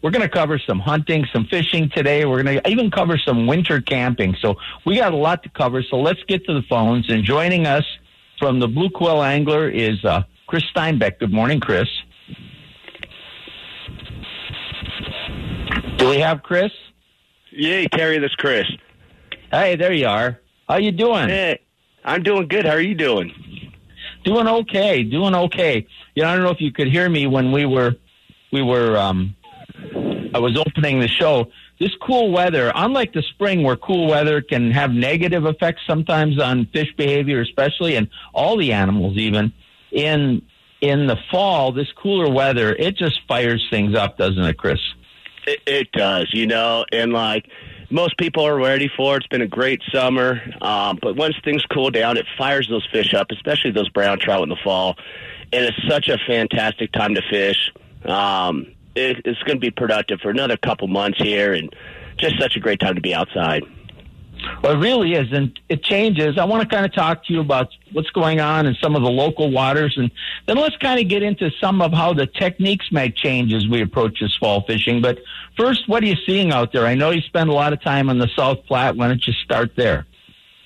We're going to cover some hunting, some fishing today. We're going to even cover some winter camping. So we got a lot to cover. So let's get to the phones. And joining us from the Blue Quill Angler is uh, Chris Steinbeck. Good morning, Chris. Do we have Chris? Yeah, Terry, this Chris. Hey, there you are. How you doing? Hey, I'm doing good. How are you doing? Doing okay. Doing okay. You know, I don't know if you could hear me when we were we were um I was opening the show. This cool weather, unlike the spring where cool weather can have negative effects sometimes on fish behavior especially and all the animals even in in the fall, this cooler weather, it just fires things up, doesn't it, Chris? It, it does, you know, and like most people are ready for it. It's been a great summer, um, but once things cool down, it fires those fish up, especially those brown trout in the fall. And it's such a fantastic time to fish. Um, it, it's going to be productive for another couple months here, and just such a great time to be outside. Well, it really is, and it changes. I want to kind of talk to you about what's going on in some of the local waters, and then let's kind of get into some of how the techniques might change as we approach this fall fishing. But first, what are you seeing out there? I know you spend a lot of time on the South Platte. Why don't you start there?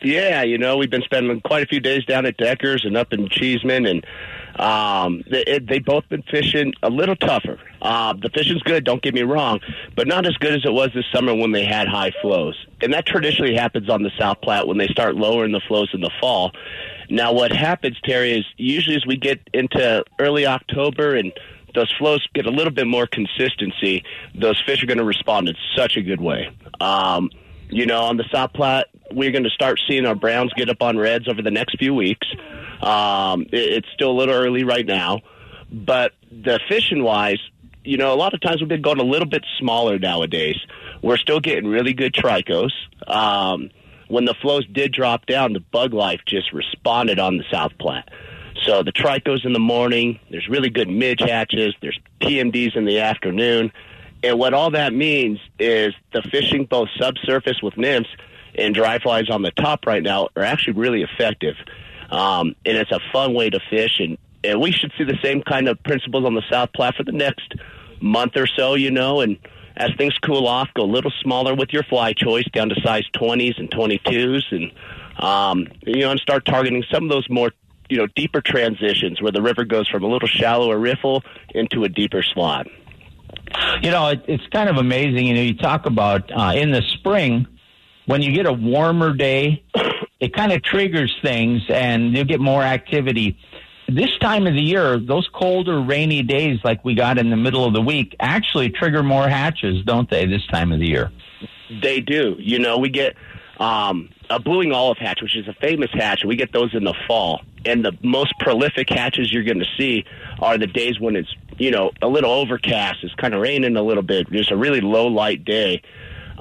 Yeah, you know, we've been spending quite a few days down at Deckers and up in Cheeseman, and um, they, it, they both been fishing a little tougher. Uh, the fishing's good, don't get me wrong, but not as good as it was this summer when they had high flows. And that traditionally happens on the South Platte when they start lowering the flows in the fall. Now, what happens, Terry, is usually as we get into early October and those flows get a little bit more consistency, those fish are going to respond in such a good way. Um, you know, on the South Platte, we're going to start seeing our browns get up on reds over the next few weeks. Um, it, it's still a little early right now, but the fishing wise, you know, a lot of times we've been going a little bit smaller nowadays. We're still getting really good tricos. Um, when the flows did drop down, the bug life just responded on the South Platte. So the tricos in the morning, there's really good midge hatches, there's PMDs in the afternoon. And what all that means is the fishing both subsurface with nymphs and dry flies on the top right now are actually really effective. Um, and it's a fun way to fish. And, and we should see the same kind of principles on the South Platte for the next month or so, you know. And as things cool off, go a little smaller with your fly choice down to size 20s and 22s. And, um, you know, and start targeting some of those more you know deeper transitions where the river goes from a little shallower riffle into a deeper slot. You know, it, it's kind of amazing. You know, you talk about uh, in the spring when you get a warmer day, it kind of triggers things and you get more activity. This time of the year, those colder, rainy days like we got in the middle of the week actually trigger more hatches, don't they? This time of the year, they do. You know, we get um, a blue wing olive hatch, which is a famous hatch. We get those in the fall, and the most prolific hatches you're going to see are the days when it's you know a little overcast, it's kind of raining a little bit, just a really low light day.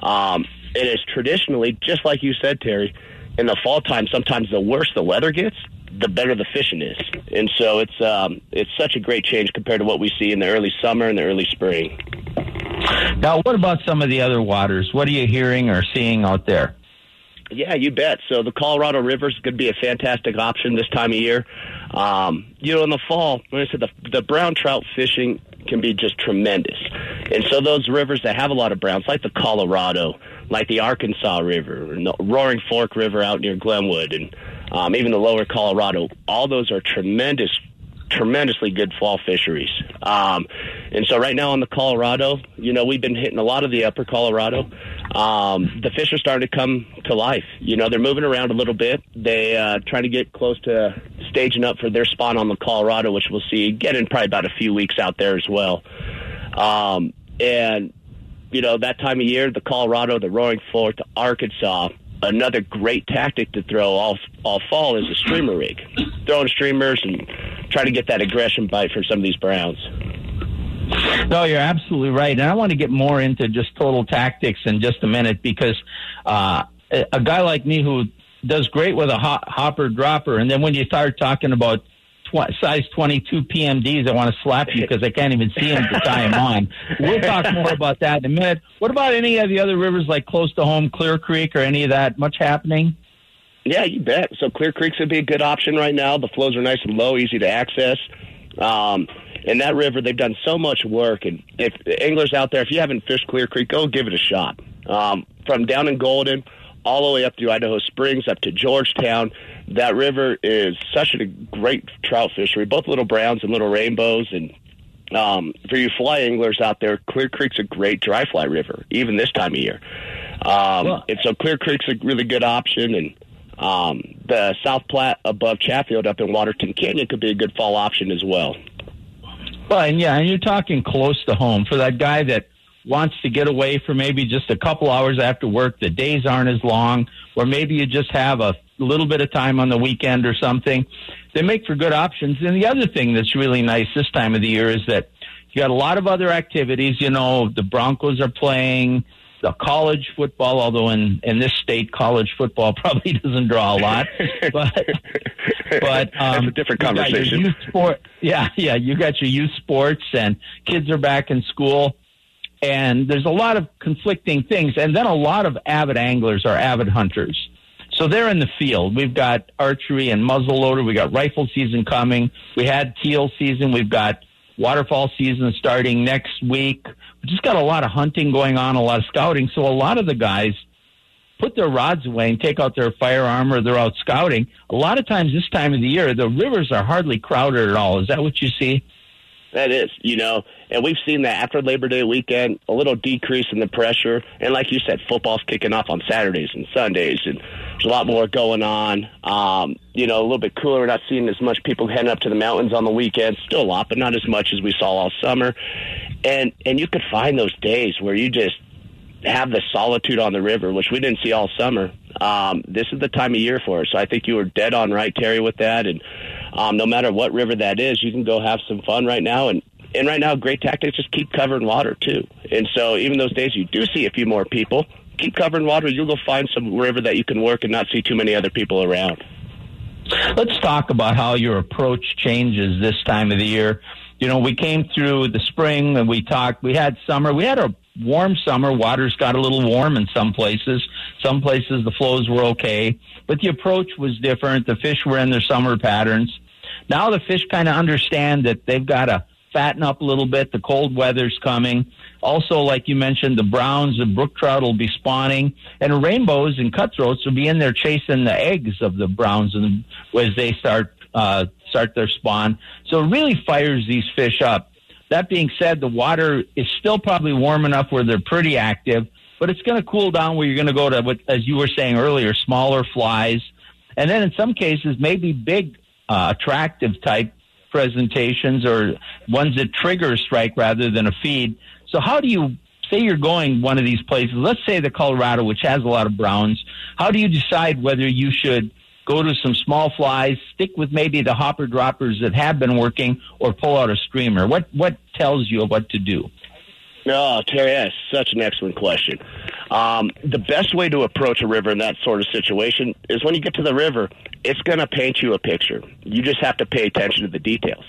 Um, it is traditionally just like you said, Terry. In the fall time, sometimes the worse the weather gets, the better the fishing is, and so it's um, it's such a great change compared to what we see in the early summer and the early spring. Now, what about some of the other waters? What are you hearing or seeing out there? Yeah, you bet. So the Colorado River is going to be a fantastic option this time of year. Um, you know, in the fall, like I said, the, the brown trout fishing can be just tremendous. And so those rivers that have a lot of browns, like the Colorado, like the Arkansas River, and the Roaring Fork River out near Glenwood, and um, even the lower Colorado, all those are tremendous tremendously good fall fisheries. Um, and so right now on the Colorado, you know, we've been hitting a lot of the upper Colorado. Um, the fish are starting to come to life. You know, they're moving around a little bit. They uh, trying to get close to staging up for their spot on the Colorado, which we'll see get in probably about a few weeks out there as well. Um, and you know, that time of year, the Colorado, the Roaring Fork, the Arkansas, another great tactic to throw all all fall is a streamer rig. Throwing streamers and try to get that aggression bite for some of these browns. No, you're absolutely right. And I want to get more into just total tactics in just a minute because uh, a guy like me who does great with a hopper dropper, and then when you start talking about tw- size 22 PMDs, I want to slap you because I can't even see them to tie them on. We'll talk more about that in a minute. What about any of the other rivers like close to home, Clear Creek, or any of that? Much happening? Yeah, you bet. So Clear Creek's would be a good option right now. The flows are nice and low, easy to access. Um, And that river, they've done so much work. And if anglers out there, if you haven't fished Clear Creek, go give it a shot. Um, from down in Golden all the way up through Idaho Springs, up to Georgetown, that river is such a great trout fishery, both little browns and little rainbows. And um, for you fly anglers out there, Clear Creek's a great dry fly river, even this time of year. Um, well, and so Clear Creek's a really good option. And um, the South Platte above Chatfield up in Waterton Canyon could be a good fall option as well. Well, and yeah, and you're talking close to home for that guy that wants to get away for maybe just a couple hours after work. The days aren't as long, or maybe you just have a little bit of time on the weekend or something. They make for good options. And the other thing that's really nice this time of the year is that you got a lot of other activities. You know, the Broncos are playing the college football, although in, in this state, college football probably doesn't draw a lot. but but um, That's a different conversation. youth sport, yeah, yeah, you got your youth sports, and kids are back in school, and there's a lot of conflicting things, and then a lot of avid anglers are avid hunters. So they're in the field. We've got archery and muzzleloader. We got rifle season coming. We had teal season. We've got waterfowl season starting next week. Just got a lot of hunting going on, a lot of scouting. So a lot of the guys put their rods away and take out their firearm or they're out scouting. A lot of times this time of the year, the rivers are hardly crowded at all. Is that what you see? That is, you know, and we've seen that after Labor Day weekend, a little decrease in the pressure. And like you said, football's kicking off on Saturdays and Sundays, and there's a lot more going on. Um, you know, a little bit cooler. We're not seeing as much people heading up to the mountains on the weekends. Still a lot, but not as much as we saw all summer. And and you could find those days where you just have the solitude on the river, which we didn't see all summer. Um, this is the time of year for it. So I think you were dead on right, Terry, with that. And um, no matter what river that is, you can go have some fun right now. And and right now, great tactics just keep covering water too. And so even those days you do see a few more people, keep covering water. You'll go find some river that you can work and not see too many other people around. Let's talk about how your approach changes this time of the year. You know, we came through the spring and we talked, we had summer, we had a warm summer. Waters got a little warm in some places. Some places the flows were okay, but the approach was different. The fish were in their summer patterns. Now the fish kind of understand that they've got to fatten up a little bit. The cold weather's coming. Also, like you mentioned, the browns and brook trout will be spawning, and rainbows and cutthroats will be in there chasing the eggs of the browns and as they start uh, start their spawn. So it really fires these fish up. That being said, the water is still probably warm enough where they're pretty active, but it's going to cool down where you're going to go to, what, as you were saying earlier, smaller flies. And then in some cases, maybe big, uh, attractive type presentations or ones that trigger a strike rather than a feed. So how do you say you're going one of these places? Let's say the Colorado, which has a lot of browns. How do you decide whether you should go to some small flies, stick with maybe the hopper droppers that have been working, or pull out a streamer? What what tells you what to do? No, Terry, that's such an excellent question. Um, the best way to approach a river in that sort of situation is when you get to the river, it's going to paint you a picture. You just have to pay attention to the details.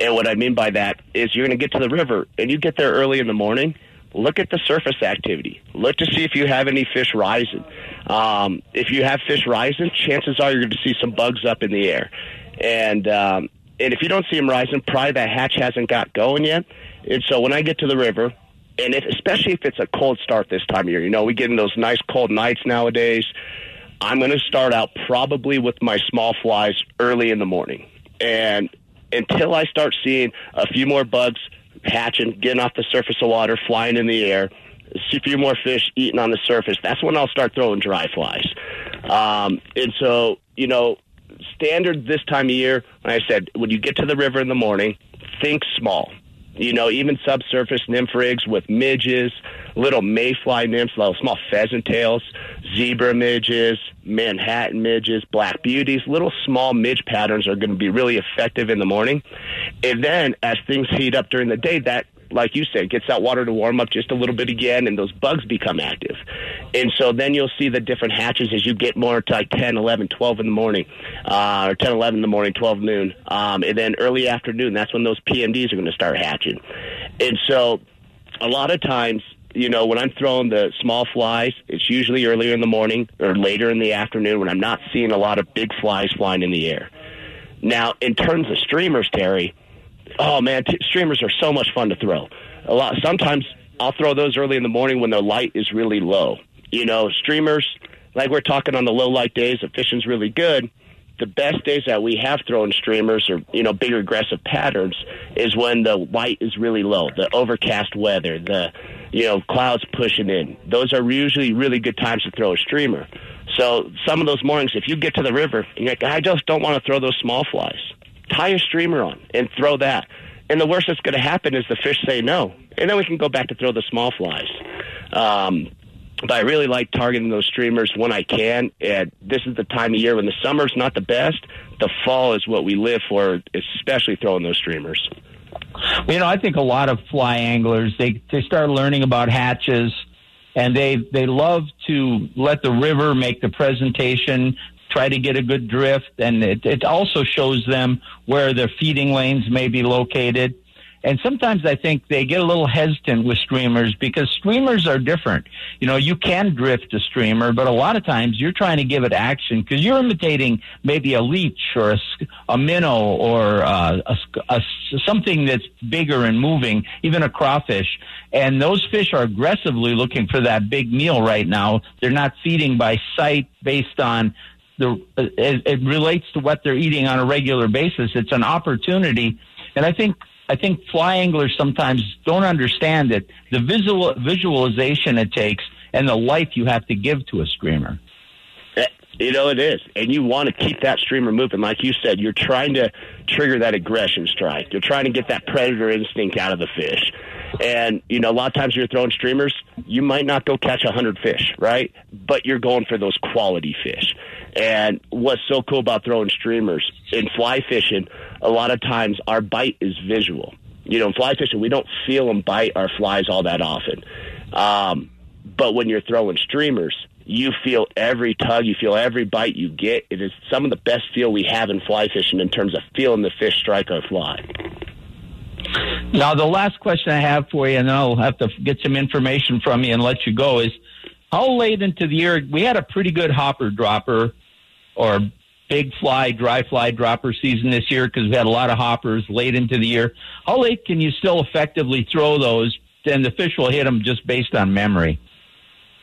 And what I mean by that is you're going to get to the river and you get there early in the morning look at the surface activity. Look to see if you have any fish rising. Um, if you have fish rising, chances are you're going to see some bugs up in the air. And um, and if you don't see them rising, probably that hatch hasn't got going yet. And so when I get to the river, and if, especially if it's a cold start this time of year, you know, we get in those nice cold nights nowadays. I'm going to start out probably with my small flies early in the morning. And until I start seeing a few more bugs hatching, getting off the surface of water, flying in the air, see a few more fish eating on the surface, that's when I'll start throwing dry flies. Um, and so, you know, standard this time of year, like I said, when you get to the river in the morning, think small. You know, even subsurface nymph rigs with midges, little mayfly nymphs, little small pheasant tails, zebra midges, Manhattan midges, black beauties, little small midge patterns are going to be really effective in the morning. And then as things heat up during the day, that like you said, gets that water to warm up just a little bit again, and those bugs become active. And so then you'll see the different hatches as you get more to like 10, 11, 12 in the morning, uh, or 10, 11 in the morning, 12 noon. Um, and then early afternoon, that's when those PMDs are going to start hatching. And so a lot of times, you know, when I'm throwing the small flies, it's usually earlier in the morning or later in the afternoon when I'm not seeing a lot of big flies flying in the air. Now, in terms of streamers, Terry, Oh man, t- streamers are so much fun to throw. A lot. Sometimes I'll throw those early in the morning when the light is really low. You know, streamers like we're talking on the low light days, if fishing's really good. The best days that we have thrown streamers or you know bigger aggressive patterns is when the light is really low, the overcast weather, the you know clouds pushing in. Those are usually really good times to throw a streamer. So some of those mornings, if you get to the river you're like, I just don't want to throw those small flies, tie a streamer on and throw that. And the worst that's going to happen is the fish say no, and then we can go back to throw the small flies. Um, but I really like targeting those streamers when I can. And this is the time of year when the summer's not the best. The fall is what we live for, especially throwing those streamers. You know, I think a lot of fly anglers they they start learning about hatches, and they they love to let the river make the presentation. Try to get a good drift, and it, it also shows them where their feeding lanes may be located. And sometimes I think they get a little hesitant with streamers because streamers are different. You know, you can drift a streamer, but a lot of times you're trying to give it action because you're imitating maybe a leech or a, a minnow or uh, a, a, something that's bigger and moving, even a crawfish. And those fish are aggressively looking for that big meal right now. They're not feeding by sight based on the, it, it relates to what they're eating on a regular basis. It's an opportunity. And I think I think fly anglers sometimes don't understand it, the visual visualization it takes and the life you have to give to a streamer. Eh, you know it is, and you want to keep that streamer moving. Like you said, you're trying to trigger that aggression strike. You're trying to get that predator instinct out of the fish. And you know, a lot of times you're throwing streamers, you might not go catch a hundred fish, right? But you're going for those quality fish. And what's so cool about throwing streamers in fly fishing, a lot of times our bite is visual. You know, in fly fishing, we don't feel and bite our flies all that often. Um, but when you're throwing streamers, you feel every tug, you feel every bite you get. It is some of the best feel we have in fly fishing in terms of feeling the fish strike our fly. Now, the last question I have for you, and I'll have to get some information from you and let you go, is how late into the year? We had a pretty good hopper dropper or big fly, dry fly dropper season this year because we had a lot of hoppers late into the year. How late can you still effectively throw those? Then the fish will hit them just based on memory.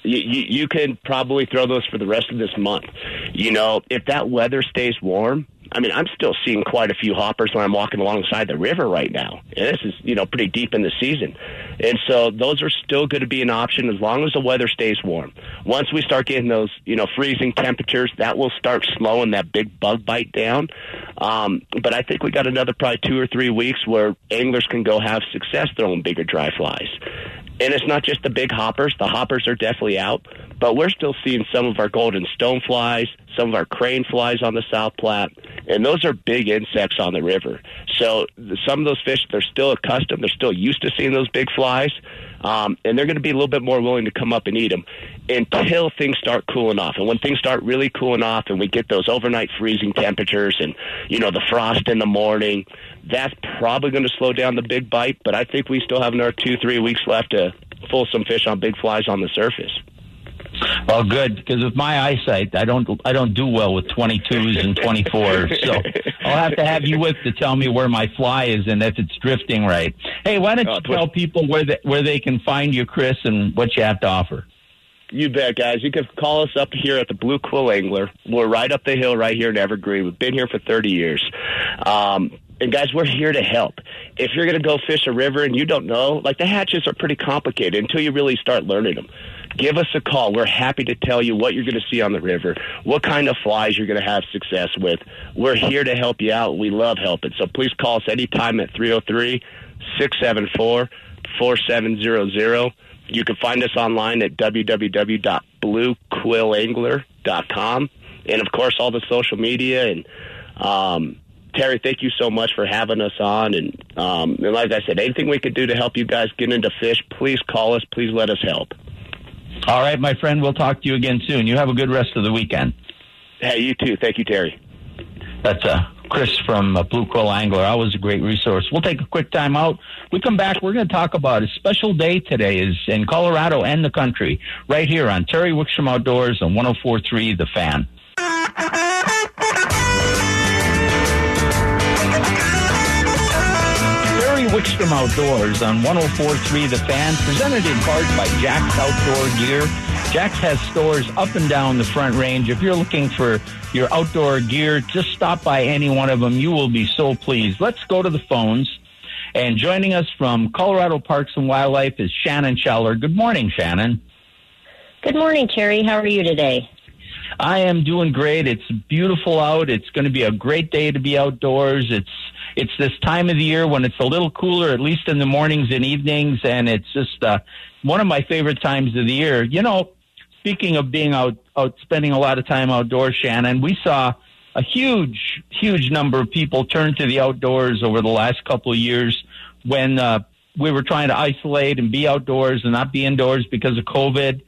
You, you, you can probably throw those for the rest of this month. You know, if that weather stays warm, I mean, I'm still seeing quite a few hoppers when I'm walking alongside the river right now. And this is, you know, pretty deep in the season. And so those are still going to be an option as long as the weather stays warm. Once we start getting those, you know, freezing temperatures, that will start slowing that big bug bite down. Um, but I think we got another probably two or three weeks where anglers can go have success throwing bigger dry flies. And it's not just the big hoppers. The hoppers are definitely out, but we're still seeing some of our golden stoneflies, some of our crane flies on the South Platte, and those are big insects on the river. So some of those fish, they're still accustomed, they're still used to seeing those big flies, um, and they're going to be a little bit more willing to come up and eat them until things start cooling off. And when things start really cooling off, and we get those overnight freezing temperatures, and you know the frost in the morning, that's probably going to slow down the big bite. But I think we still have another two, three weeks left to pull some fish on big flies on the surface. Well, good because with my eyesight, I don't I don't do well with twenty twos and twenty fours. So I'll have to have you with to tell me where my fly is and if it's drifting right. Hey, why don't you oh, tell people where they, where they can find you, Chris, and what you have to offer? You bet, guys. You can call us up here at the Blue Quill Angler. We're right up the hill, right here in Evergreen. We've been here for 30 years. Um, and guys, we're here to help. If you're going to go fish a river and you don't know, like the hatches are pretty complicated until you really start learning them give us a call. We're happy to tell you what you're going to see on the river, what kind of flies you're going to have success with. We're here to help you out. We love helping. So please call us anytime at 303 674 4700. You can find us online at www.bluequillangler.com. And of course, all the social media. And um, Terry, thank you so much for having us on. And, um, and like I said, anything we could do to help you guys get into fish, please call us. Please let us help. All right, my friend. We'll talk to you again soon. You have a good rest of the weekend. Hey, you too. Thank you, Terry. That's uh, Chris from uh, Blue Quill Angler. Always a great resource. We'll take a quick time out. We come back. We're going to talk about a special day today is in Colorado and the country, right here on Terry Wickstrom Outdoors on 104.3 The Fan. Wickstrom Outdoors on 1043 The Fan, presented in part by Jack's Outdoor Gear. Jack's has stores up and down the front range. If you're looking for your outdoor gear, just stop by any one of them. You will be so pleased. Let's go to the phones. And joining us from Colorado Parks and Wildlife is Shannon Scheller. Good morning, Shannon. Good morning, Terry. How are you today? I am doing great. It's beautiful out. It's going to be a great day to be outdoors. It's it's this time of the year when it's a little cooler, at least in the mornings and evenings, and it's just uh, one of my favorite times of the year. You know, speaking of being out, out spending a lot of time outdoors, Shannon, we saw a huge, huge number of people turn to the outdoors over the last couple of years when uh, we were trying to isolate and be outdoors and not be indoors because of COVID.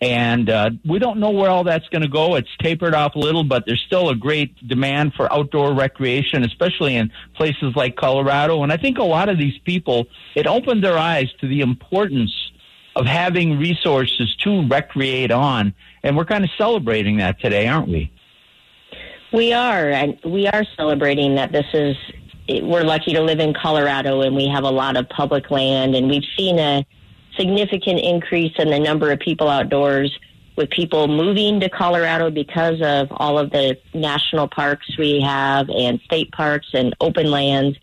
And uh, we don't know where all that's going to go. It's tapered off a little, but there's still a great demand for outdoor recreation, especially in places like Colorado. And I think a lot of these people, it opened their eyes to the importance of having resources to recreate on. And we're kind of celebrating that today, aren't we? We are, and we are celebrating that this is, we're lucky to live in Colorado and we have a lot of public land and we've seen a significant increase in the number of people outdoors with people moving to Colorado because of all of the national parks we have and state parks and open lands.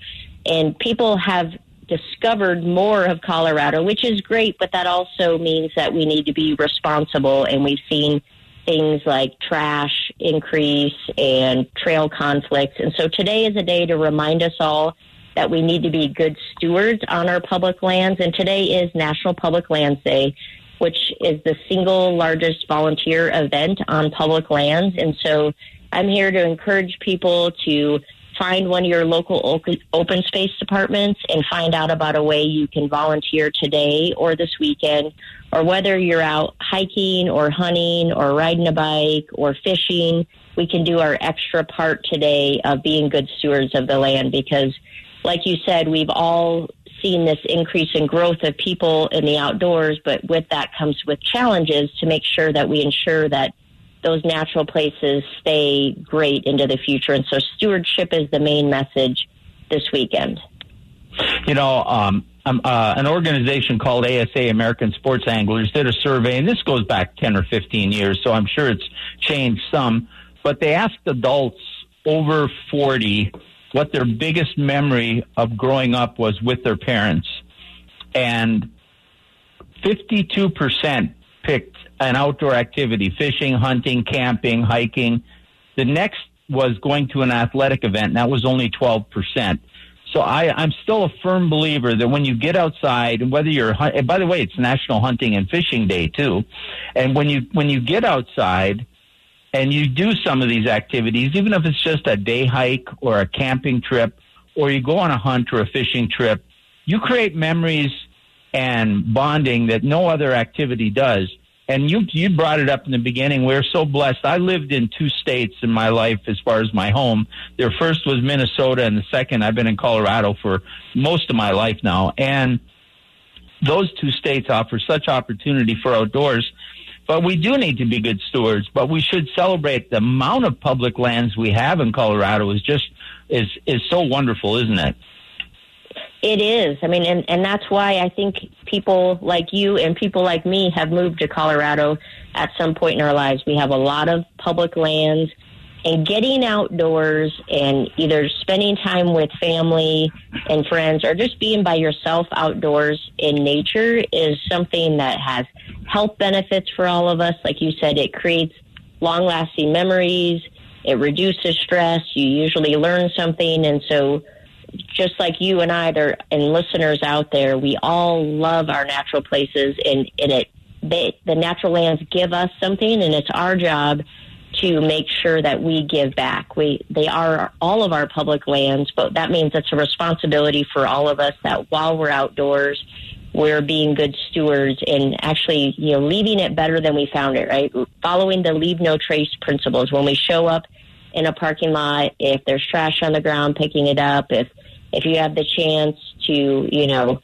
And people have discovered more of Colorado, which is great, but that also means that we need to be responsible. And we've seen things like trash increase and trail conflicts. And so today is a day to remind us all that we need to be good stewards on our public lands. And today is National Public Lands Day, which is the single largest volunteer event on public lands. And so I'm here to encourage people to find one of your local open space departments and find out about a way you can volunteer today or this weekend, or whether you're out hiking or hunting or riding a bike or fishing, we can do our extra part today of being good stewards of the land because like you said, we've all seen this increase in growth of people in the outdoors, but with that comes with challenges to make sure that we ensure that those natural places stay great into the future. And so stewardship is the main message this weekend. You know, um, um, uh, an organization called ASA, American Sports Anglers, did a survey, and this goes back 10 or 15 years, so I'm sure it's changed some. But they asked adults over 40 what their biggest memory of growing up was with their parents. And 52% picked an outdoor activity fishing, hunting, camping, hiking. The next was going to an athletic event, and that was only 12%. So I, I'm still a firm believer that when you get outside, and whether you're, and by the way, it's National Hunting and Fishing Day too, and when you when you get outside, and you do some of these activities, even if it's just a day hike or a camping trip, or you go on a hunt or a fishing trip, you create memories and bonding that no other activity does. And you you brought it up in the beginning. We're so blessed. I lived in two states in my life as far as my home. Their first was Minnesota, and the second I've been in Colorado for most of my life now. And those two states offer such opportunity for outdoors but we do need to be good stewards. But we should celebrate the amount of public lands we have in Colorado is just is is so wonderful, isn't it? It is. I mean, and, and that's why I think people like you and people like me have moved to Colorado at some point in our lives. We have a lot of public lands and getting outdoors and either spending time with family and friends or just being by yourself outdoors in nature is something that has health benefits for all of us. Like you said, it creates long lasting memories. It reduces stress. You usually learn something. And so, just like you and I, there and listeners out there, we all love our natural places, and, and it they, the natural lands give us something, and it's our job to make sure that we give back. We they are all of our public lands, but that means it's a responsibility for all of us that while we're outdoors, we're being good stewards and actually, you know, leaving it better than we found it, right? Following the leave no trace principles. When we show up in a parking lot, if there's trash on the ground, picking it up, if if you have the chance to, you know,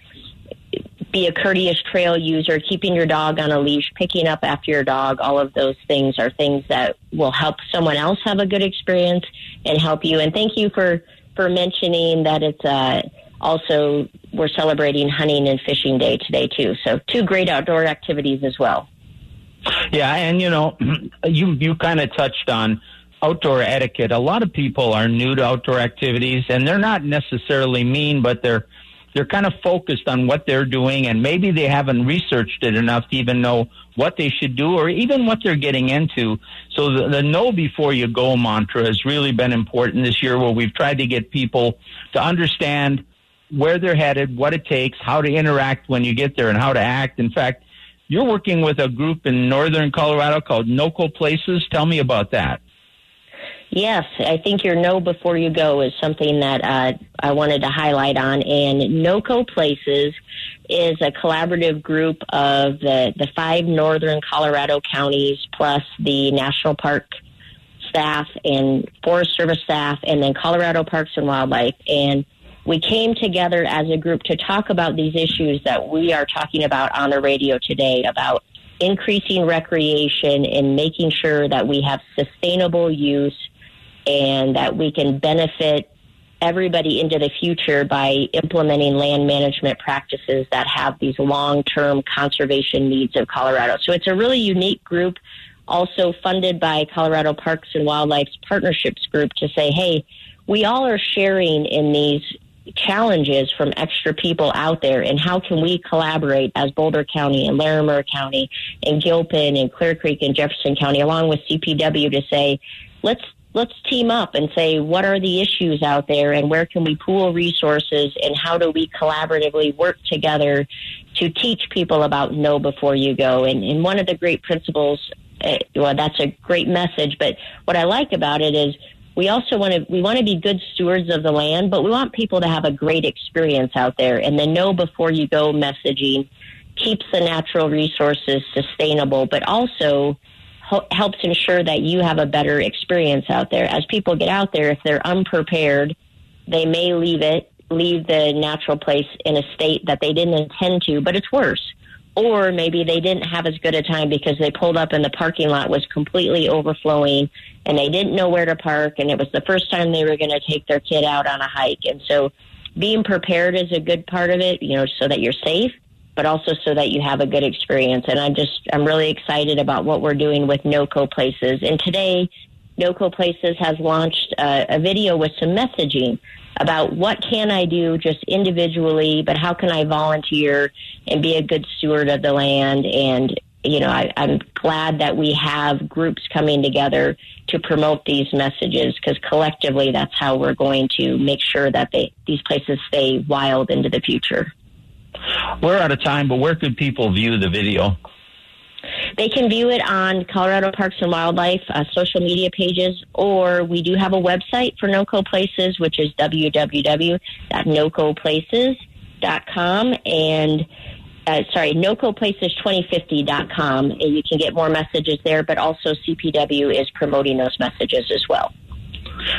be a courteous trail user, keeping your dog on a leash, picking up after your dog, all of those things are things that will help someone else have a good experience and help you. And thank you for, for mentioning that it's uh, also we're celebrating hunting and fishing day today too. So two great outdoor activities as well. Yeah, and you know, you you kind of touched on outdoor etiquette. A lot of people are new to outdoor activities, and they're not necessarily mean, but they're they're kind of focused on what they're doing, and maybe they haven't researched it enough to even know what they should do or even what they're getting into. So the, the know before you go mantra has really been important this year, where we've tried to get people to understand where they're headed, what it takes, how to interact when you get there, and how to act. In fact, you're working with a group in northern Colorado called NOCO Places. Tell me about that. Yes, I think your know before you go is something that uh, I wanted to highlight on. And NOCO Places is a collaborative group of the, the five northern Colorado counties plus the national park staff and Forest Service staff, and then Colorado Parks and Wildlife. And we came together as a group to talk about these issues that we are talking about on the radio today about increasing recreation and making sure that we have sustainable use and that we can benefit everybody into the future by implementing land management practices that have these long-term conservation needs of Colorado. So it's a really unique group also funded by Colorado Parks and Wildlife's partnerships group to say, hey, we all are sharing in these challenges from extra people out there and how can we collaborate as Boulder County and Larimer County and Gilpin and Clear Creek and Jefferson County along with CPW to say let's let's team up and say what are the issues out there and where can we pool resources and how do we collaboratively work together to teach people about know before you go? And, and one of the great principles uh, well that's a great message but what i like about it is we also want to we want to be good stewards of the land but we want people to have a great experience out there. And the know before you go messaging keeps the natural resources sustainable but also helps ensure that you have a better experience out there. As people get out there, if they're unprepared, they may leave it, leave the natural place in a state that they didn't intend to, but it's worse. Or maybe they didn't have as good a time because they pulled up and the parking lot was completely overflowing and they didn't know where to park and it was the first time they were going to take their kid out on a hike. And so being prepared is a good part of it, you know, so that you're safe but also so that you have a good experience. And I'm just, I'm really excited about what we're doing with NOCO Places. And today, NOCO Places has launched a, a video with some messaging about what can I do just individually, but how can I volunteer and be a good steward of the land. And, you know, I, I'm glad that we have groups coming together to promote these messages because collectively that's how we're going to make sure that they, these places stay wild into the future. We're out of time, but where could people view the video? They can view it on Colorado Parks and Wildlife uh, social media pages, or we do have a website for NOCO Places, which is www.nocoplaces.com. And uh, sorry, nocoplaces2050.com. And you can get more messages there, but also CPW is promoting those messages as well.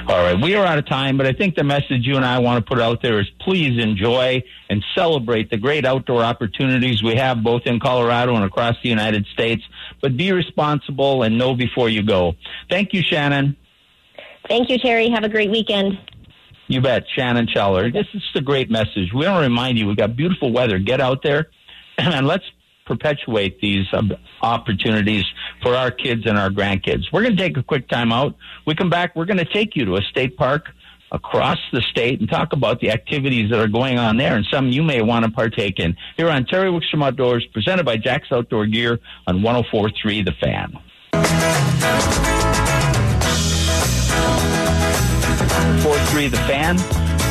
All right, we are out of time, but I think the message you and I want to put out there is please enjoy and celebrate the great outdoor opportunities we have both in Colorado and across the United States. But be responsible and know before you go. Thank you, Shannon. Thank you, Terry. Have a great weekend. You bet, Shannon Scheller. This is a great message. We want to remind you we got beautiful weather. Get out there and let's perpetuate these um, opportunities for our kids and our grandkids. We're going to take a quick time out. We come back, we're going to take you to a state park across the state and talk about the activities that are going on there and some you may want to partake in. Here on Terry Wickstrom Outdoors, presented by Jack's Outdoor Gear on 1043 The Fan. 1043 The Fan,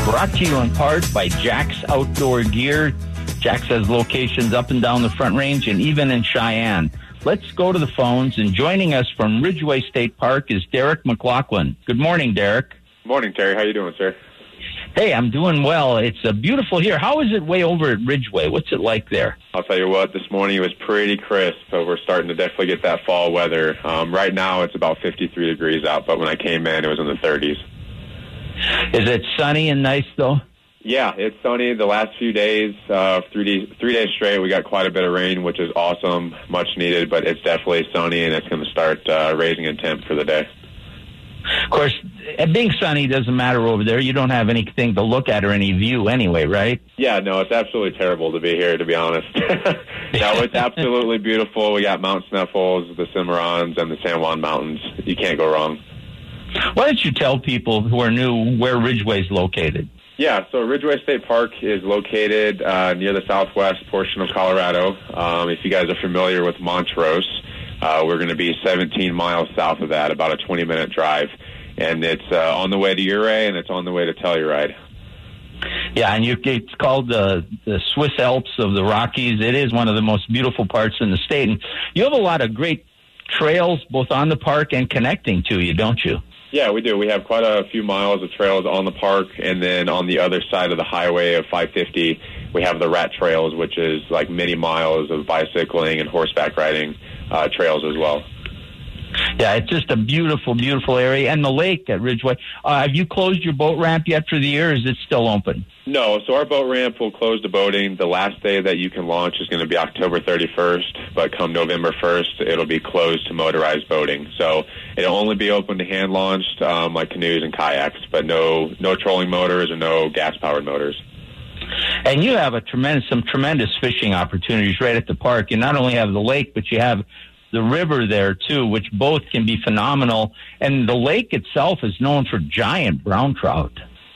brought to you in part by Jack's Outdoor Gear. Jack says locations up and down the Front Range and even in Cheyenne. Let's go to the phones. And joining us from Ridgway State Park is Derek McLaughlin. Good morning, Derek. Morning, Terry. How you doing, sir? Hey, I'm doing well. It's uh, beautiful here. How is it way over at Ridgway? What's it like there? I'll tell you what. This morning it was pretty crisp, but we're starting to definitely get that fall weather. Um, right now it's about 53 degrees out, but when I came in, it was in the 30s. Is it sunny and nice though? Yeah, it's sunny. The last few days, uh, three days, three days straight, we got quite a bit of rain, which is awesome, much needed. But it's definitely sunny, and it's going to start uh, raising in temp for the day. Of course, being sunny doesn't matter over there. You don't have anything to look at or any view anyway, right? Yeah, no, it's absolutely terrible to be here, to be honest. no, it's absolutely beautiful. We got Mount Sneffels, the Cimarrons, and the San Juan Mountains. You can't go wrong. Why don't you tell people who are new where Ridgway is located? Yeah, so Ridgway State Park is located uh, near the southwest portion of Colorado. Um, if you guys are familiar with Montrose, uh, we're going to be 17 miles south of that, about a 20 minute drive. And it's uh, on the way to Ouray and it's on the way to Telluride. Yeah, and you, it's called the the Swiss Alps of the Rockies. It is one of the most beautiful parts in the state, and you have a lot of great trails both on the park and connecting to you, don't you? Yeah, we do. We have quite a few miles of trails on the park, and then on the other side of the highway of 550, we have the Rat Trails, which is like many miles of bicycling and horseback riding uh, trails as well. Yeah, it's just a beautiful, beautiful area. And the lake at Ridgway. Uh, have you closed your boat ramp yet for the year? Or is it still open? No. So our boat ramp will close to boating. The last day that you can launch is going to be October 31st. But come November 1st, it'll be closed to motorized boating. So it'll only be open to hand launched, um, like canoes and kayaks, but no no trolling motors or no gas powered motors. And you have a tremendous, some tremendous fishing opportunities right at the park. You not only have the lake, but you have the river there too, which both can be phenomenal. And the lake itself is known for giant brown trout.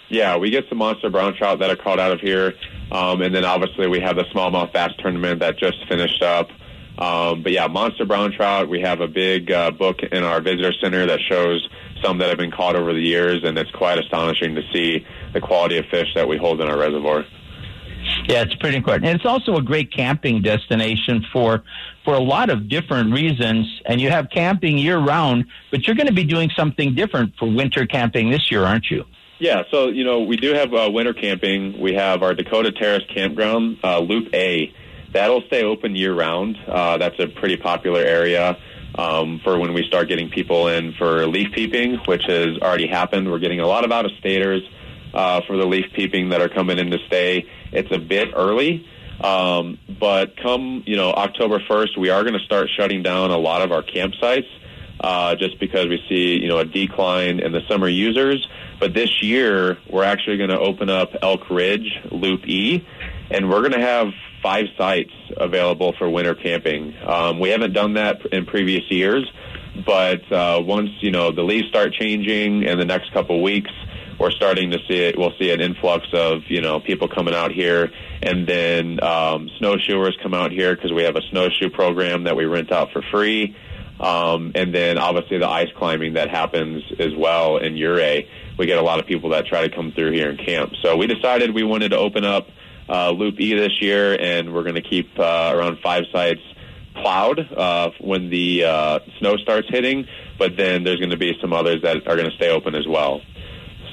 Yeah, we get some monster brown trout that are caught out of here, um, and then obviously we have the smallmouth bass tournament that just finished up. Um, but yeah, monster brown trout. We have a big uh, book in our visitor center that shows some that have been caught over the years, and it's quite astonishing to see the quality of fish that we hold in our reservoir. Yeah, it's pretty important. And it's also a great camping destination for for a lot of different reasons. And you have camping year round, but you're going to be doing something different for winter camping this year, aren't you? Yeah, so you know we do have uh, winter camping. We have our Dakota Terrace campground, uh, Loop A. That'll stay open year round. Uh, that's a pretty popular area um, for when we start getting people in for leaf peeping, which has already happened. We're getting a lot of out of staters uh, for the leaf peeping that are coming in to stay. It's a bit early, um, but come you know October first, we are going to start shutting down a lot of our campsites. Uh, just because we see, you know, a decline in the summer users. But this year, we're actually going to open up Elk Ridge Loop E, and we're going to have five sites available for winter camping. Um, we haven't done that in previous years, but uh, once you know the leaves start changing in the next couple weeks, we're starting to see it. We'll see an influx of you know people coming out here, and then um, snowshoers come out here because we have a snowshoe program that we rent out for free, um, and then obviously the ice climbing that happens as well in Ouray. We get a lot of people that try to come through here and camp. So we decided we wanted to open up uh, Loop E this year, and we're going to keep uh, around five sites plowed uh, when the uh, snow starts hitting. But then there's going to be some others that are going to stay open as well.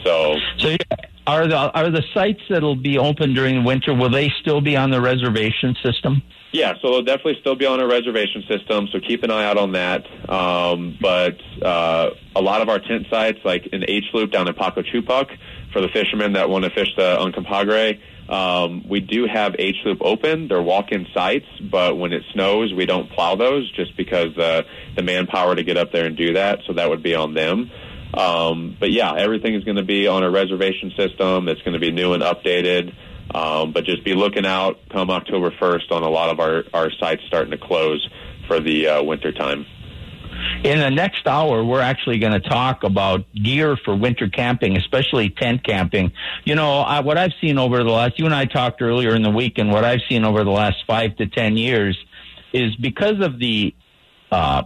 So, so are the are the sites that'll be open during the winter? Will they still be on the reservation system? Yeah, so they'll definitely still be on a reservation system. So keep an eye out on that. Um, but uh, a lot of our tent sites, like in H Loop down in Pa-Co-Chu-Puk, for the fishermen that want to fish the Uncompahgre, um, we do have H Loop open. They're walk-in sites, but when it snows, we don't plow those just because the the manpower to get up there and do that. So that would be on them. Um, but yeah, everything is going to be on a reservation system. It's going to be new and updated. Um, but just be looking out come October 1st on a lot of our, our sites starting to close for the uh, winter time. In the next hour, we're actually going to talk about gear for winter camping, especially tent camping. You know, I, what I've seen over the last, you and I talked earlier in the week, and what I've seen over the last five to ten years is because of the uh,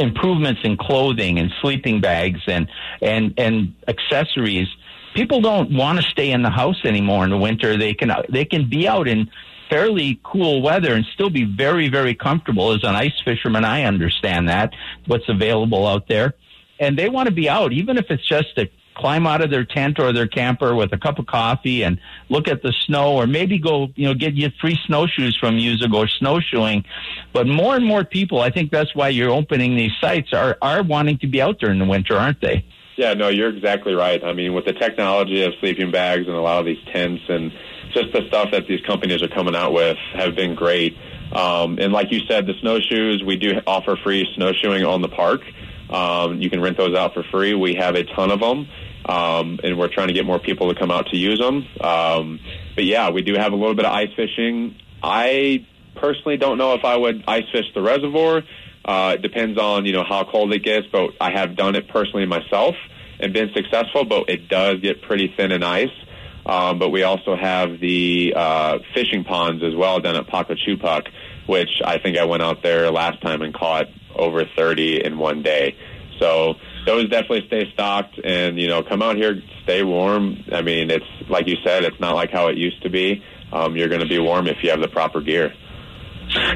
improvements in clothing and sleeping bags and and and accessories people don't want to stay in the house anymore in the winter. They can they can be out in fairly cool weather and still be very very comfortable. As an ice fisherman i understand that what's available out there. And they want to be out even if it's just a climb out of their tent or their camper with a cup of coffee and look at the snow or maybe go, you know, get you free snowshoes from to go snowshoeing. But more and more people, I think that's why you're opening these sites are, are wanting to be out there in the winter, aren't they? Yeah, no, you're exactly right. I mean, with the technology of sleeping bags and a lot of these tents and just the stuff that these companies are coming out with have been great. Um, and like you said, the snowshoes, we do offer free snowshoeing on the park. Um, you can rent those out for free. We have a ton of them. Um, and we're trying to get more people to come out to use them. Um, but yeah, we do have a little bit of ice fishing. I personally don't know if I would ice fish the reservoir. Uh, it depends on you know how cold it gets, but I have done it personally myself and been successful. But it does get pretty thin in ice. Um, but we also have the uh, fishing ponds as well down at Pa-Co-Chu-Puk, which I think I went out there last time and caught over 30 in one day. So those definitely stay stocked and, you know, come out here, stay warm. I mean, it's like you said, it's not like how it used to be. Um, you're going to be warm if you have the proper gear.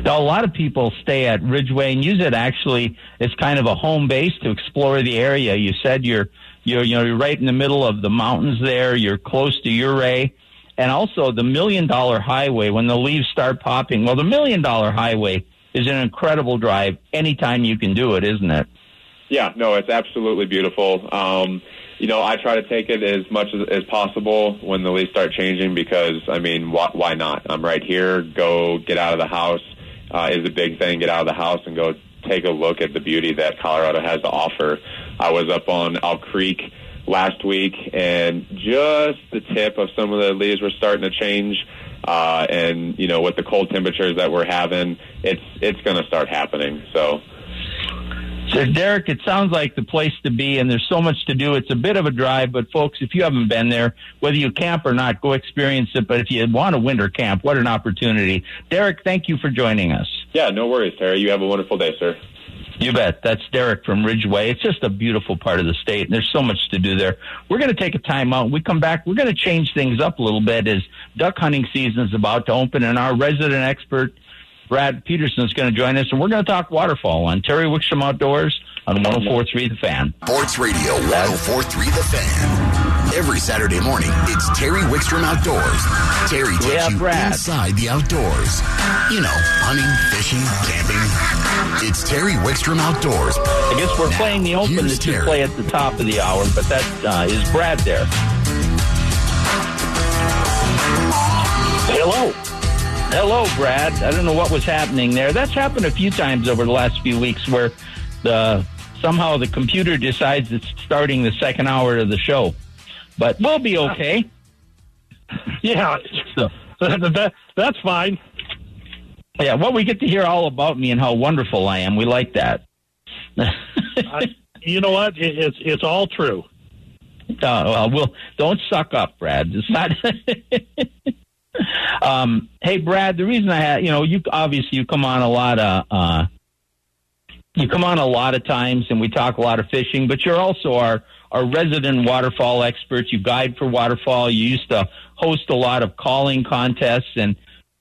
Now, a lot of people stay at Ridgway and use it actually as kind of a home base to explore the area. You said you're you're you know you're right in the middle of the mountains there. You're close to Ouray, and also the Million Dollar Highway. When the leaves start popping, well, the Million Dollar Highway is an incredible drive anytime you can do it, isn't it? Yeah, no, it's absolutely beautiful. Um, you know, I try to take it as much as, as possible when the leaves start changing because, I mean, wh- why not? I'm right here. Go get out of the house uh, is a big thing. Get out of the house and go take a look at the beauty that Colorado has to offer. I was up on Elk Creek last week, and just the tip of some of the leaves were starting to change. Uh, and you know, with the cold temperatures that we're having, it's it's going to start happening. So so, Derek, it sounds like the place to be, and there's so much to do. It's a bit of a drive, but folks, if you haven't been there, whether you camp or not, go experience it. But if you want a winter camp, what an opportunity. Derek, thank you for joining us. Yeah, no worries, Terry. You have a wonderful day, sir. You bet. That's Derek from Ridgway. It's just a beautiful part of the state, and there's so much to do there. We're going to take a time out. When we come back, we're going to change things up a little bit as duck hunting season is about to open, and our resident expert, Brad Peterson is going to join us, and we're going to talk waterfowl on Terry Wickstrom Outdoors on 104.3 The Fan. Sports Radio 104.3 The Fan. Every Saturday morning, it's Terry Wickstrom Outdoors. Terry takes Yeah, you Brad. inside the outdoors. You know, hunting, fishing, camping. It's Terry Wickstrom Outdoors. I guess we're Now, playing the open you play at the top of the hour, but that uh, is Brad there. Hello. Hello, Brad. I don't know what was happening there. That's happened a few times over the last few weeks where the somehow the computer decides it's starting the second hour of the show. But we'll be okay. Yeah, So, that, that's fine. yeah, well, we get to hear all about me and how wonderful I am. We like that. I, you know what? It, it's it's all true. Uh, well, we'll don't suck up, Brad. It's not. um, hey, Brad. The reason I had, you know, you obviously you come on a lot of, uh, you come on a lot of times, and we talk a lot of fishing. But you're also our our resident waterfowl expert. You guide for waterfowl. You used to host a lot of calling contests, and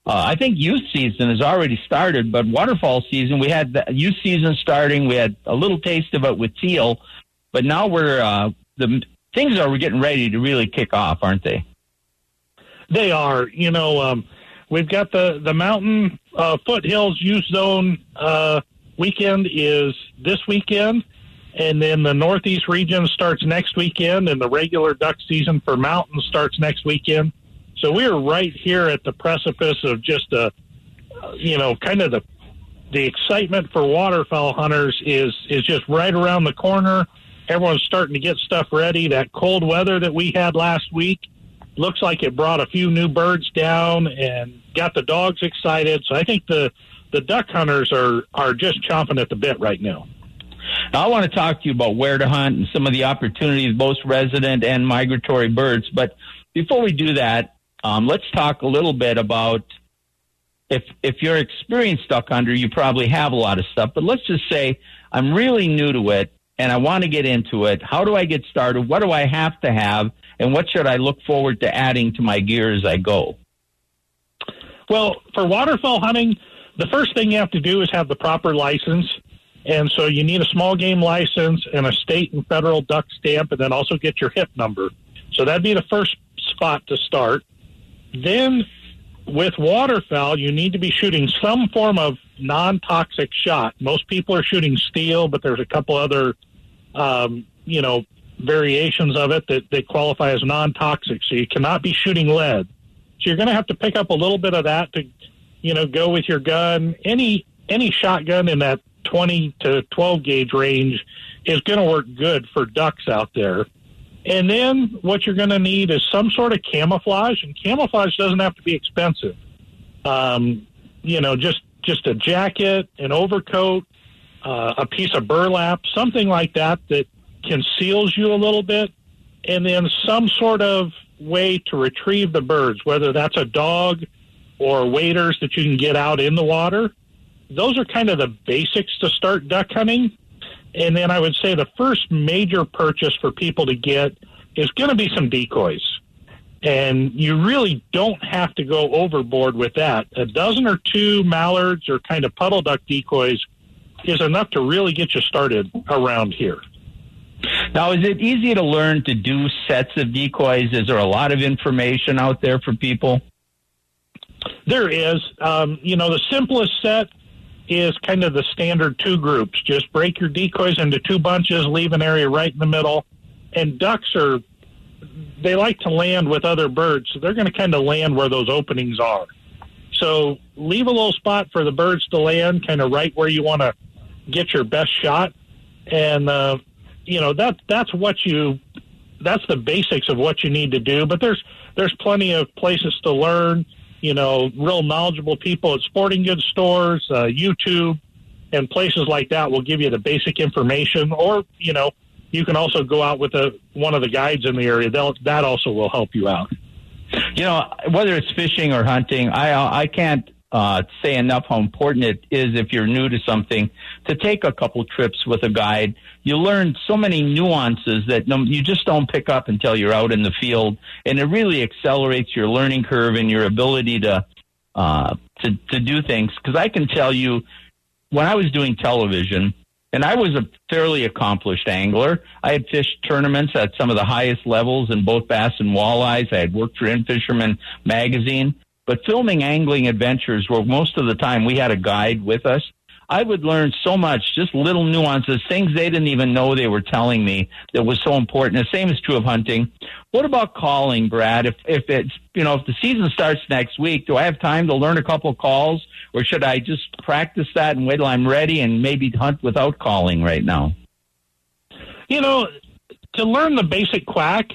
uh, I think youth season has already started. But waterfowl season, we had the youth season starting. We had a little taste of it with teal, but now we're uh, the things are we're getting ready to really kick off, aren't they? They are. You know, um, we've got the the mountain uh, foothills youth zone uh, weekend is this weekend, and then the northeast region starts next weekend, and the regular duck season for mountains starts next weekend. So we're right here at the precipice of just a, you know, kind of the the excitement for waterfowl hunters is is just right around the corner. Everyone's starting to get stuff ready. That cold weather that we had last week looks like it brought a few new birds down and got the dogs excited. So I think the the duck hunters are are just chomping at the bit right now. Now, I want to talk to you about where to hunt and some of the opportunities, both resident and migratory birds. But before we do that, um, let's talk a little bit about if if you're experienced duck hunter, you probably have a lot of stuff. But let's just say I'm really new to it and I want to get into it. How do I get started? What do I have to have? And what should I look forward to adding to my gear as I go? Well, for waterfowl hunting, the first thing you have to do is have the proper license. And so you need a small game license and a state and federal duck stamp, and then also get your HIP number. So that'd be the first spot to start. Then with waterfowl, you need to be shooting some form of non toxic shot. Most people are shooting steel, but there's a couple other, um, you know, variations of it that, that qualify as non toxic. So you cannot be shooting lead. So you're going to have to pick up a little bit of that to, you know, go with your gun. Any any shotgun in that 20 to 12 gauge range is going to work good for ducks out there. And then what you're going to need is some sort of camouflage, and camouflage doesn't have to be expensive. Um, you know, just just a jacket, an overcoat, uh, a piece of burlap, something like that that conceals you a little bit, and then some sort of way to retrieve the birds, whether that's a dog or waders that you can get out in the water. Those are kind of the basics to start duck hunting. And then I would say the first major purchase for people to get is going to be some decoys. And you really don't have to go overboard with that. A dozen or two mallards or kind of puddle duck decoys is enough to really get you started around here. Now, is it easy to learn to do sets of decoys? Is there a lot of information out there for people? There is. Um, you know, the simplest set is kind of the standard two groups. Just break your decoys into two bunches, leave an area right in the middle. And ducks are, they like to land with other birds, so they're going to kind of land where those openings are. So leave a little spot for the birds to land, kind of right where you want to get your best shot. And, uh, you know, that, that's what you, that's the basics of what you need to do. But there's, there's plenty of places to learn you know, real knowledgeable people at sporting goods stores, uh, YouTube, and places like that will give you the basic information. Or, you know, you can also go out with a, one of the guides in the area. They'll, that also will help you out. You know, whether it's fishing or hunting, I I can't uh, say enough how important it is if you're new to something to take a couple trips with a guide. You learn so many nuances that you just don't pick up until you're out in the field, and it really accelerates your learning curve and your ability to uh, to to do things. Because I can tell you, when I was doing television, and I was a fairly accomplished angler. I had fished tournaments at some of the highest levels in both bass and walleyes. I had worked for In Fisherman magazine. But filming angling adventures where most of the time we had a guide with us, I would learn so much, just little nuances, things they didn't even know they were telling me that was so important. The same is true of hunting. What about calling, Brad? If if it's you know if the season starts next week, do I have time to learn a couple calls, or should I just practice that and wait till I'm ready and maybe hunt without calling right now? You know, to learn the basic quack,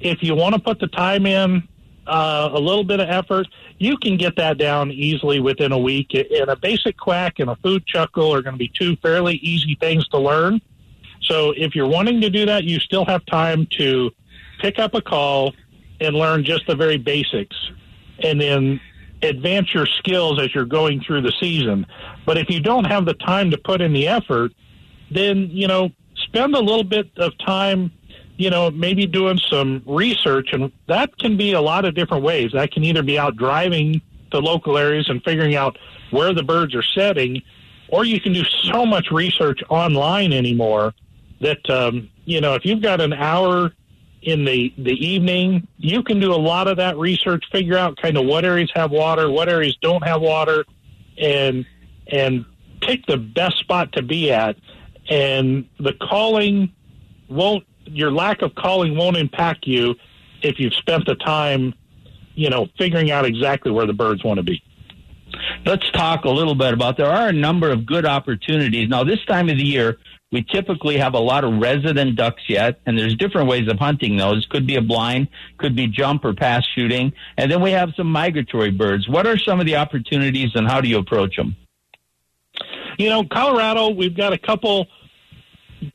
if you want to put the time in, uh, a little bit of effort, you can get that down easily within a week. And a basic quack and a food chuckle are going to be two fairly easy things to learn. So if you're wanting to do that, you still have time to pick up a call and learn just the very basics and then advance your skills as you're going through the season. But if you don't have the time to put in the effort, then, you know, spend a little bit of time you know, maybe doing some research, and that can be a lot of different ways. That can either be out driving to local areas and figuring out where the birds are setting, or you can do so much research online anymore that um, you know if you've got an hour in the the evening, you can do a lot of that research, figure out kind of what areas have water, what areas don't have water, and and pick the best spot to be at. And the calling won't your lack of calling won't impact you if you've spent the time, you know, figuring out exactly where the birds want to be. Let's talk a little bit about there are a number of good opportunities. Now, this time of the year, we typically have a lot of resident ducks yet, and there's different ways of hunting those. Could be a blind, could be jump or pass shooting. And then we have some migratory birds. What are some of the opportunities and how do you approach them? You know, Colorado, we've got a couple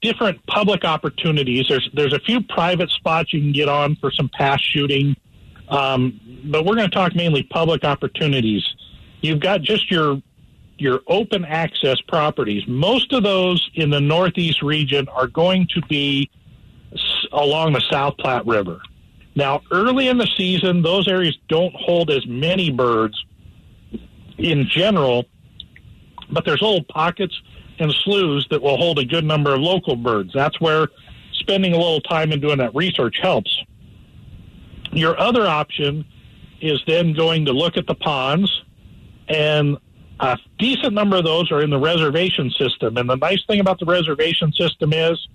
different public opportunities. There's there's a few private spots you can get on for some pass shooting, um, but we're going to talk mainly public opportunities. You've got just your your open access properties. Most of those in the Northeast region are going to be along the South Platte River. Now, early in the season, those areas don't hold as many birds in general, but there's little pockets and sloughs that will hold a good number of local birds. That's where spending a little time and doing that research helps. Your other option is then going to look at the ponds, and a decent number of those are in the reservation system. And the nice thing about the reservation system is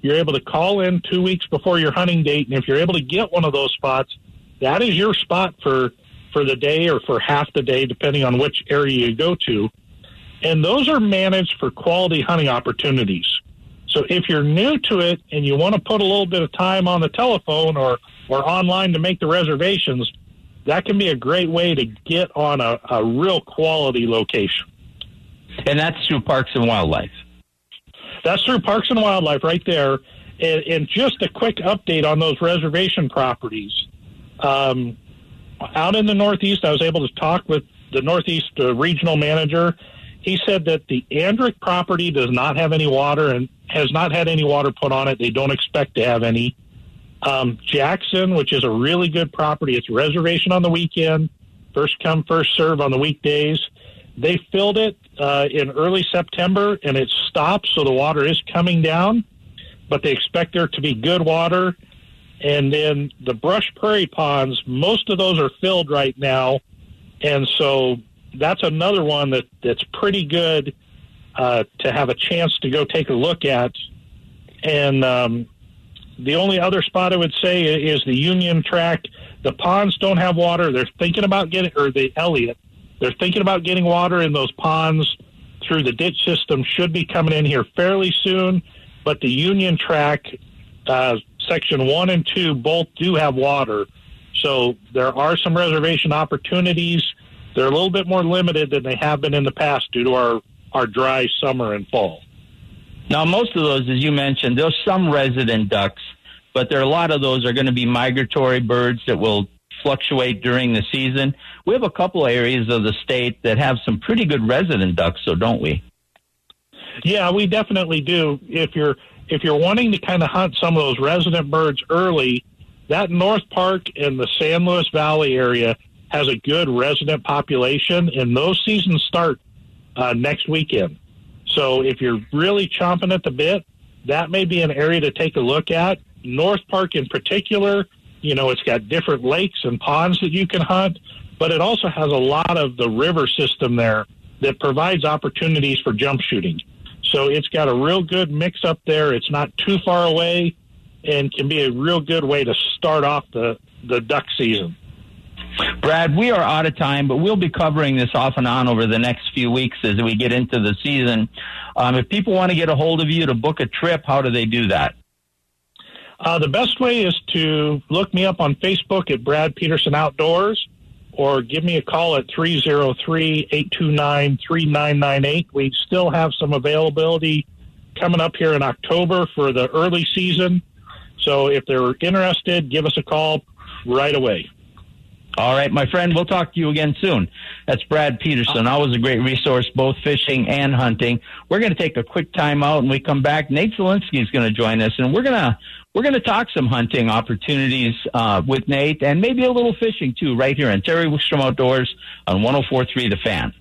you're able to call in two weeks before your hunting date, and if you're able to get one of those spots, that is your spot for for the day or for half the day, depending on which area you go to and those are managed for quality hunting opportunities. So if you're new to it and you want to put a little bit of time on the telephone or, or online to make the reservations, that can be a great way to get on a, a real quality location. And that's through Parks and Wildlife. That's through Parks and Wildlife right there. And, and just a quick update on those reservation properties. Um, out in the Northeast, I was able to talk with the Northeast uh, regional manager. He said that the Andrick property does not have any water and has not had any water put on it. They don't expect to have any. Um, Jackson, which is a really good property, it's reservation on the weekend, first come, first serve on the weekdays. They filled it uh, in early September and it stopped, so the water is coming down, but they expect there to be good water. And then the brush prairie ponds, most of those are filled right now. And so that's another one that, that's pretty good uh, to have a chance to go take a look at. And um, the only other spot I would say is the Union track. The ponds don't have water. They're thinking about getting, or the Elliott, they're thinking about getting water in those ponds through the ditch system. Should be coming in here fairly soon. But the Union track, uh, section one and two, both do have water. So there are some reservation opportunities. They're a little bit more limited than they have been in the past due to our, our dry summer and fall. Now, most of those, as you mentioned, there's some resident ducks, but there are a lot of those are going to be migratory birds that will fluctuate during the season. We have a couple areas of the state that have some pretty good resident ducks, so don't we? Yeah, we definitely do. If you're if you're wanting to kind of hunt some of those resident birds early, that North Park and the San Luis Valley area has a good resident population, and those seasons start uh, next weekend. So if you're really chomping at the bit, that may be an area to take a look at. North Park in particular, you know, it's got different lakes and ponds that you can hunt, but it also has a lot of the river system there that provides opportunities for jump shooting. So it's got a real good mix up there. It's not too far away and can be a real good way to start off the, the duck season. Brad, we are out of time, but we'll be covering this off and on over the next few weeks as we get into the season. Um, if people want to get a hold of you to book a trip, how do they do that? Uh, the best way is to look me up on Facebook at Brad Peterson Outdoors or give me a call at 303 829 3998. We still have some availability coming up here in October for the early season. So if they're interested, give us a call right away. All right, my friend, we'll talk to you again soon. That's Brad Peterson. Always a great resource, both fishing and hunting. We're going to take a quick time out and we come back. Nate Zelinsky is going to join us and we're going to, we're going to talk some hunting opportunities, uh, with Nate and maybe a little fishing too, right here on Terry Wickstrom Outdoors on 1043 The Fan.